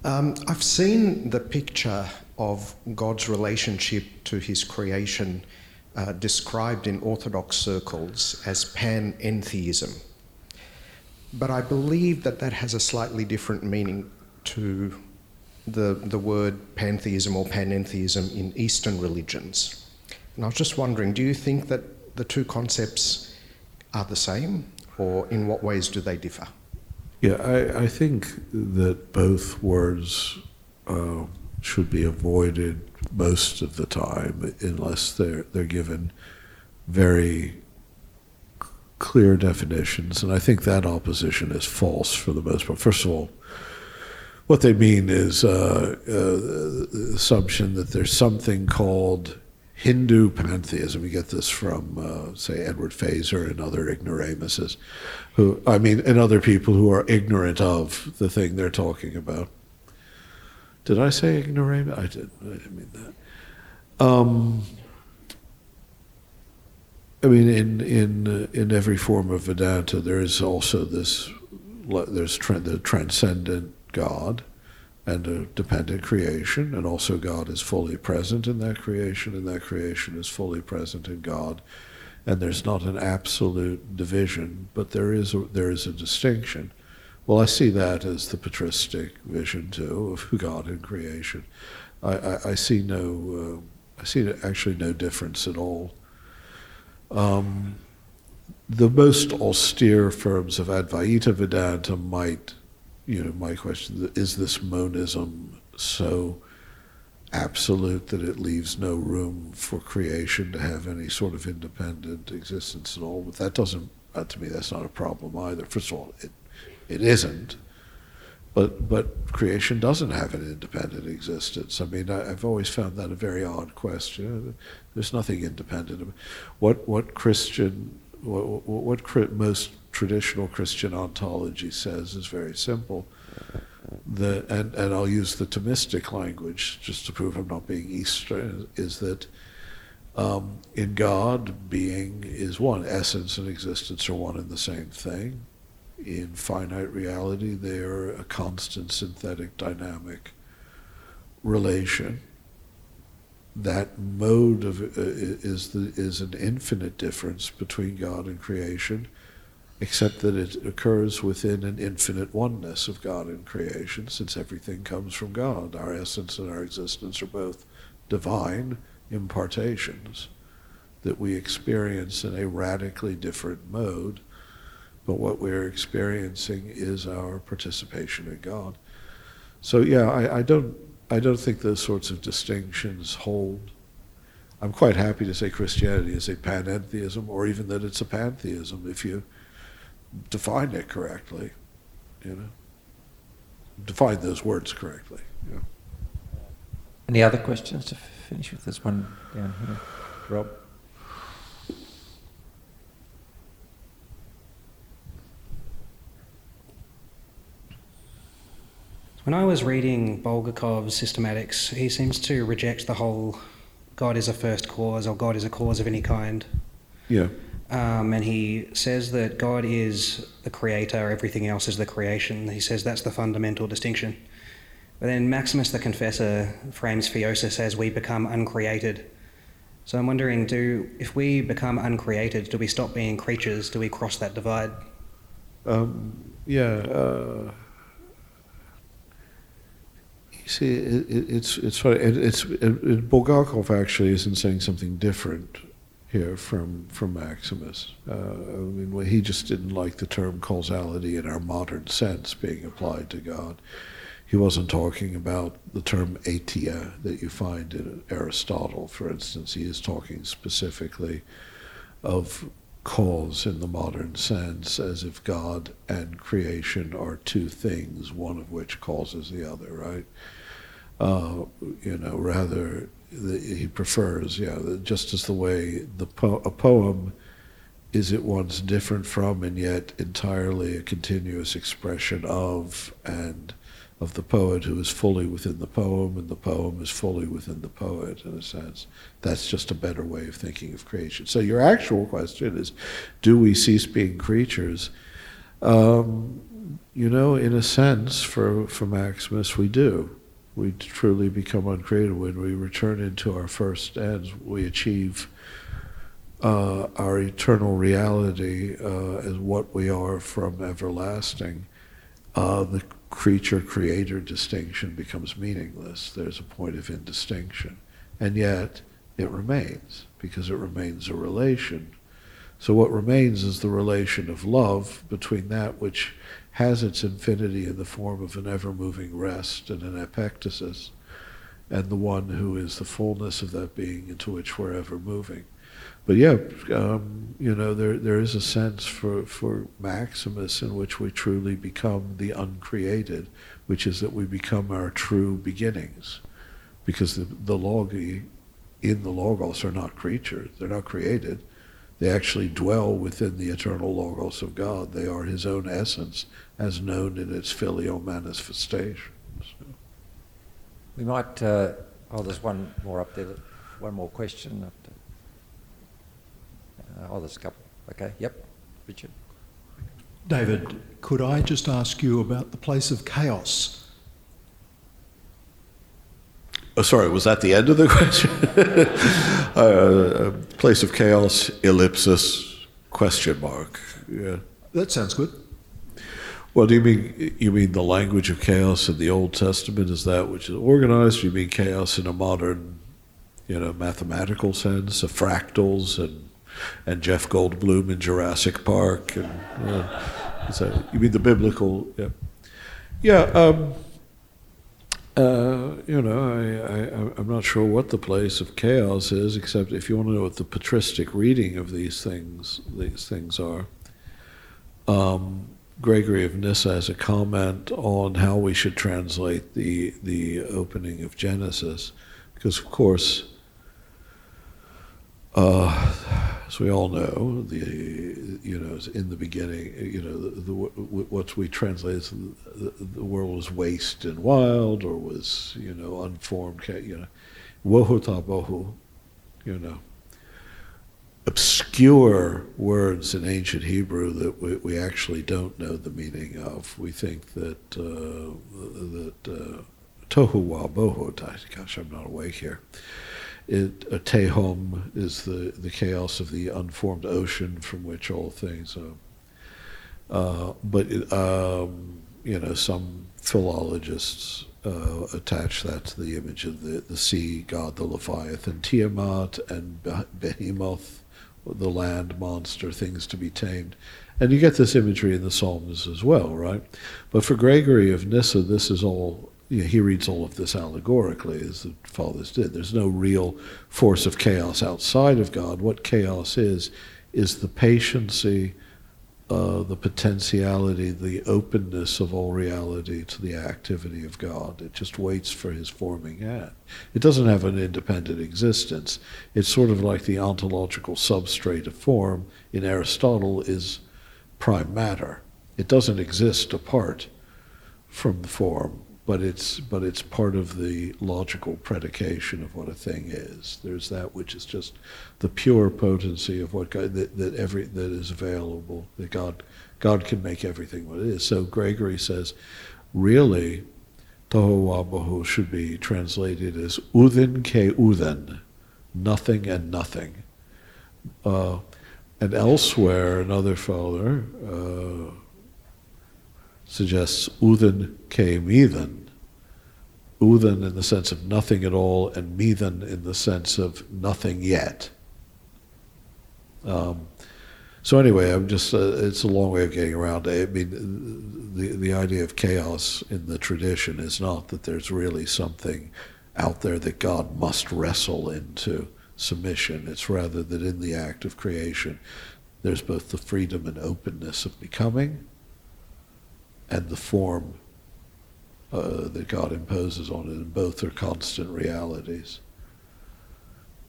Um, I've seen the picture of God's relationship to his creation uh, described in Orthodox circles as panentheism. But I believe that that has a slightly different meaning to the, the word pantheism or panentheism in Eastern religions. And I was just wondering do you think that the two concepts are the same, or in what ways do they differ? Yeah, I, I think that both words uh, should be avoided most of the time unless they're they're given very clear definitions and I think that opposition is false for the most part. First of all what they mean is uh, uh, the assumption that there's something called Hindu pantheism. We get this from, uh, say, Edward Feser and other ignoramuses, who, I mean, and other people who are ignorant of the thing they're talking about. Did I say ignoramus? I, did, I didn't mean that. Um, I mean, in in uh, in every form of Vedanta, there is also this. There's the transcendent God, and a dependent creation, and also God is fully present in that creation, and that creation is fully present in God. And there's not an absolute division, but there is a, there is a distinction. Well, I see that as the patristic vision too of God and creation. I, I, I see no, uh, I see actually no difference at all. Um, the most austere forms of Advaita Vedanta might you know, my question is Is this monism so absolute that it leaves no room for creation to have any sort of independent existence at all? But that doesn't, uh, to me, that's not a problem either. First of all, it, it isn't. But, but creation doesn't have an independent existence. I mean, I, have always found that a very odd question. There's nothing independent. What, what Christian, what, what, what most traditional Christian ontology says is very simple. And, and I'll use the Thomistic language just to prove I'm not being Eastern, is that um, in God, being is one. Essence and existence are one and the same thing. In finite reality, they are a constant synthetic dynamic relation. That mode of uh, is the is an infinite difference between God and creation except that it occurs within an infinite oneness of God and creation, since everything comes from God. Our essence and our existence are both divine impartations that we experience in a radically different mode, but what we're experiencing is our participation in God. So yeah, I, I don't I don't think those sorts of distinctions hold. I'm quite happy to say Christianity is a panentheism, or even that it's a pantheism. If you define it correctly, you know, define those words correctly. Yeah. Any other questions to finish with? this one down here, Rob. When I was reading Bulgakov's systematics, he seems to reject the whole God is a first cause or God is a cause of any kind. Yeah. Um, and he says that God is the creator, everything else is the creation. He says that's the fundamental distinction. But then Maximus the Confessor frames theosis as we become uncreated. So I'm wondering, do if we become uncreated, do we stop being creatures? Do we cross that divide? Um, yeah. Uh, you see, it, it, it's it's funny. It, it's Bulgakov actually isn't saying something different here from from Maximus. Uh, I mean, well, he just didn't like the term causality in our modern sense being applied to God. He wasn't talking about the term aitia that you find in Aristotle, for instance. He is talking specifically of cause in the modern sense, as if God and creation are two things, one of which causes the other, right? Uh, you know, rather the, he prefers, yeah, just as the way the po- a poem is at once different from and yet entirely a continuous expression of and of the poet who is fully within the poem and the poem is fully within the poet in a sense. That's just a better way of thinking of creation. So your actual question is, do we cease being creatures? Um, you know, in a sense, for, for Maximus, we do we truly become uncreated. When we return into our first ends, we achieve uh, our eternal reality uh, as what we are from everlasting. Uh, the creature creator distinction becomes meaningless. There's a point of indistinction. And yet, it remains because it remains a relation. So, what remains is the relation of love between that which has its infinity in the form of an ever moving rest and an epectasis, and the one who is the fullness of that being into which we're ever moving. But yeah, um, you know, there there is a sense for, for Maximus in which we truly become the uncreated, which is that we become our true beginnings, because the, the logoi in the Logos are not creatures, they're not created. They actually dwell within the eternal Logos of God. They are His own essence as known in its filial manifestation. We might, uh, oh, there's one more up there, one more question. Up. Uh, oh, there's a couple. Okay, yep, Richard. David, could I just ask you about the place of chaos? Oh, sorry, was that the end of the question? uh, place of chaos, ellipsis, question mark. Yeah. That sounds good. Well, do you mean you mean the language of chaos in the Old Testament is that which is organized? you mean chaos in a modern, you know, mathematical sense, of fractals and and Jeff Goldblum in Jurassic Park, and uh, that, you mean the biblical? Yeah, yeah. Um, uh, you know, I, I, am not sure what the place of chaos is, except if you want to know what the patristic reading of these things these things are. Um, Gregory of Nyssa has a comment on how we should translate the the opening of Genesis, because of course uh, as we all know, the you know in the beginning, you know, the, the, what we translate as the, the, world was waste and wild, or was you know unformed, you know, bohu, you know, obscure words in ancient Hebrew that we, we actually don't know the meaning of. We think that uh, that uh, tohu wa bohu. Gosh, I'm not awake here it, a tehom is the, the chaos of the unformed ocean from which all things are. Uh, but it, um, you know, some philologists uh, attach that to the image of the, the sea god, the Leviathan, Tiamat, and Behemoth, the land monster, things to be tamed. And you get this imagery in the Psalms as well, right? But for Gregory of Nyssa, this is all you know, he reads all of this allegorically, as the fathers did. There's no real force of chaos outside of God. What chaos is, is the patiency, uh, the potentiality, the openness of all reality to the activity of God. It just waits for his forming hand. It doesn't have an independent existence. It's sort of like the ontological substrate of form in Aristotle is prime matter. It doesn't exist apart from the form but it's but it's part of the logical predication of what a thing is. There's that which is just the pure potency of what God that, that every that is available. That God God can make everything what it is. So Gregory says, really, Tohu should be translated as Udin ke Udin, nothing and nothing. Uh, and elsewhere, another father. Uh, suggests Udin ke Mithan. Udin in the sense of nothing at all, and Mithan in the sense of nothing yet. Um, so anyway, I'm just, uh, it's a long way of getting around. I mean, the, the idea of chaos in the tradition is not that there's really something out there that God must wrestle into submission. It's rather that in the act of creation, there's both the freedom and openness of becoming, and the form uh, that God imposes on it, and both are constant realities.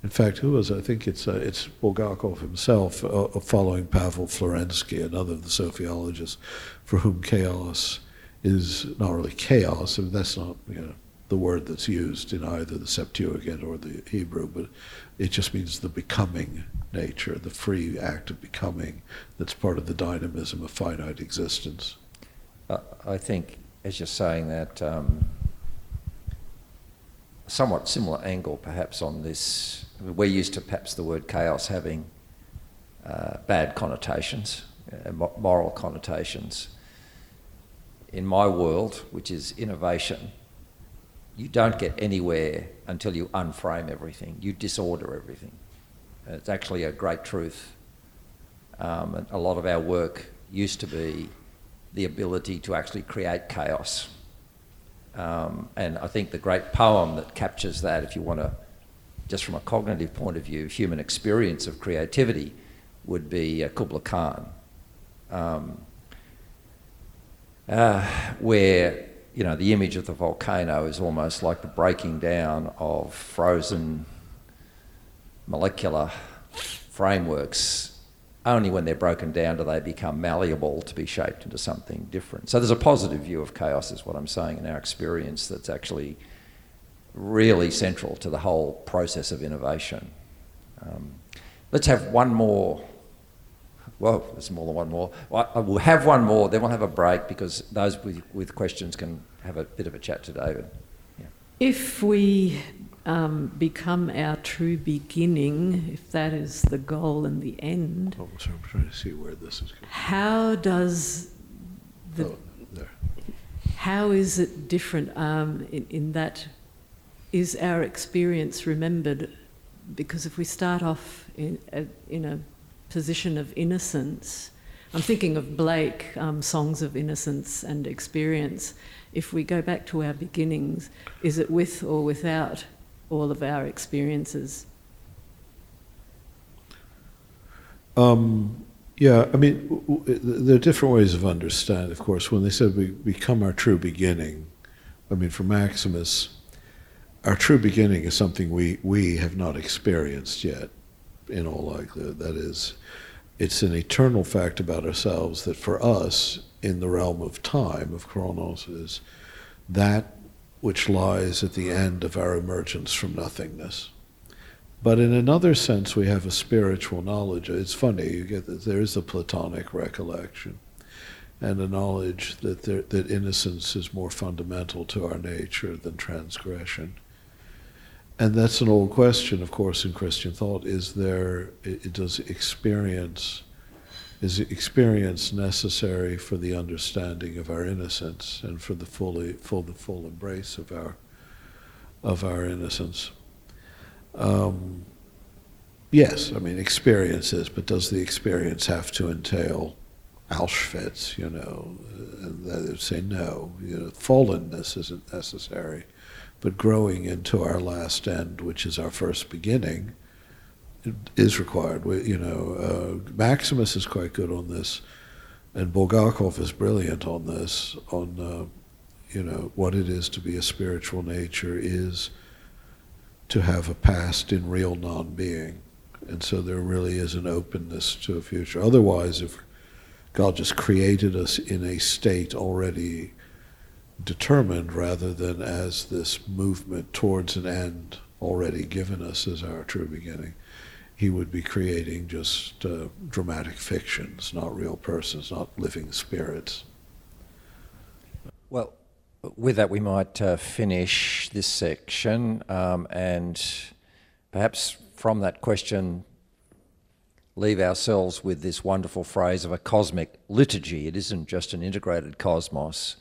In fact, who was I think it's uh, it's Bulgakov himself, uh, following Pavel Florensky, another of the sophiologists, for whom chaos is not really chaos. I mean, that's not you know the word that's used in either the Septuagint or the Hebrew, but it just means the becoming nature, the free act of becoming that's part of the dynamism of finite existence. I think, as you're saying that, um, somewhat similar angle perhaps on this. We're used to perhaps the word chaos having uh, bad connotations, uh, moral connotations. In my world, which is innovation, you don't get anywhere until you unframe everything, you disorder everything. It's actually a great truth. Um, a lot of our work used to be the ability to actually create chaos. Um, and I think the great poem that captures that, if you want to, just from a cognitive point of view, human experience of creativity, would be uh, Kubla Khan, um, uh, where you know the image of the volcano is almost like the breaking down of frozen molecular frameworks, only when they're broken down do they become malleable to be shaped into something different. So there's a positive view of chaos, is what I'm saying, in our experience that's actually really central to the whole process of innovation. Um, let's have one more. Well, there's more than one more. Well, we'll have one more, then we'll have a break because those with, with questions can have a bit of a chat to David. Yeah. If we um, become our true beginning, if that is the goal and the end. Oh, so I'm trying to see where this is going. How does the. Oh, there. How is it different um, in, in that? Is our experience remembered? Because if we start off in a, in a position of innocence, I'm thinking of Blake, um, Songs of Innocence and Experience. If we go back to our beginnings, is it with or without all of our experiences? Um, yeah, I mean, w- w- there are different ways of understanding. Of course, when they said we become our true beginning, I mean, for Maximus, our true beginning is something we, we have not experienced yet, in all likelihood. That is, it's an eternal fact about ourselves that for us, in the realm of time, of chronos, is that which lies at the end of our emergence from nothingness. But in another sense, we have a spiritual knowledge. It's funny, you get that there is a Platonic recollection and a knowledge that, there, that innocence is more fundamental to our nature than transgression. And that's an old question, of course, in Christian thought. Is there, does experience is experience necessary for the understanding of our innocence and for the fully full the full embrace of our of our innocence. Um, yes, I mean experiences, but does the experience have to entail Auschwitz? You know, and they would say no. You know, fallenness isn't necessary, but growing into our last end, which is our first beginning is required. We, you know, uh, Maximus is quite good on this, and Bulgakov is brilliant on this. On uh, you know what it is to be a spiritual nature is to have a past in real non-being, and so there really is an openness to a future. Otherwise, if God just created us in a state already determined, rather than as this movement towards an end already given us as our true beginning he would be creating just uh, dramatic fictions, not real persons, not living spirits. Well, with that, we might uh, finish this section um, and perhaps from that question leave ourselves with this wonderful phrase of a cosmic liturgy. It isn't just an integrated cosmos.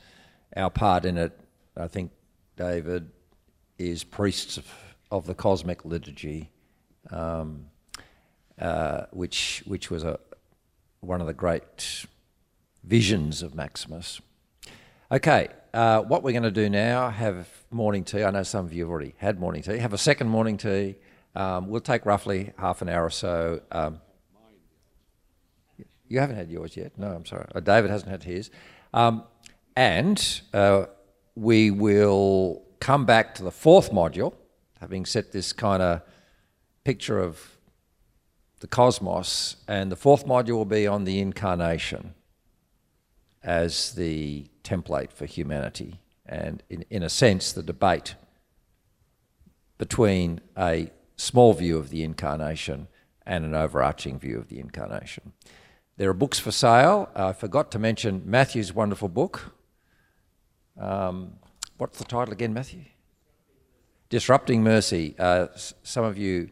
Our part in it, I think, David, is priests of, of the cosmic liturgy. Um, uh, which, which was a, one of the great visions of Maximus. Okay, uh, what we're going to do now, have morning tea. I know some of you have already had morning tea. Have a second morning tea. Um, we'll take roughly half an hour or so. Um, you haven't had yours yet? No, I'm sorry. Uh, David hasn't had his. Um, and uh, we will come back to the fourth module, having set this kind of picture of the cosmos, and the fourth module will be on the incarnation as the template for humanity, and in, in a sense, the debate between a small view of the incarnation and an overarching view of the incarnation. There are books for sale. I forgot to mention Matthew's wonderful book. Um, what's the title again, Matthew? Disrupting Mercy. Uh, some of you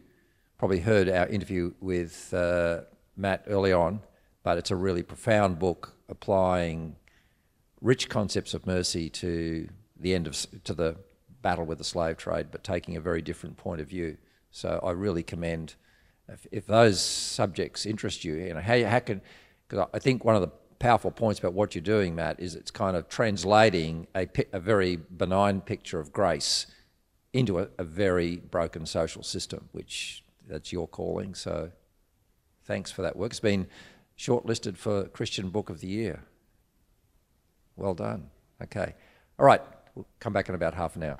probably heard our interview with uh, Matt early on, but it's a really profound book applying rich concepts of mercy to the end of to the battle with the slave trade, but taking a very different point of view. So I really commend if, if those subjects interest you, you know, how, how can because I think one of the powerful points about what you're doing, Matt, is it's kind of translating a, a very benign picture of grace into a, a very broken social system, which that's your calling. So thanks for that work. It's been shortlisted for Christian Book of the Year. Well done. Okay. All right. We'll come back in about half an hour.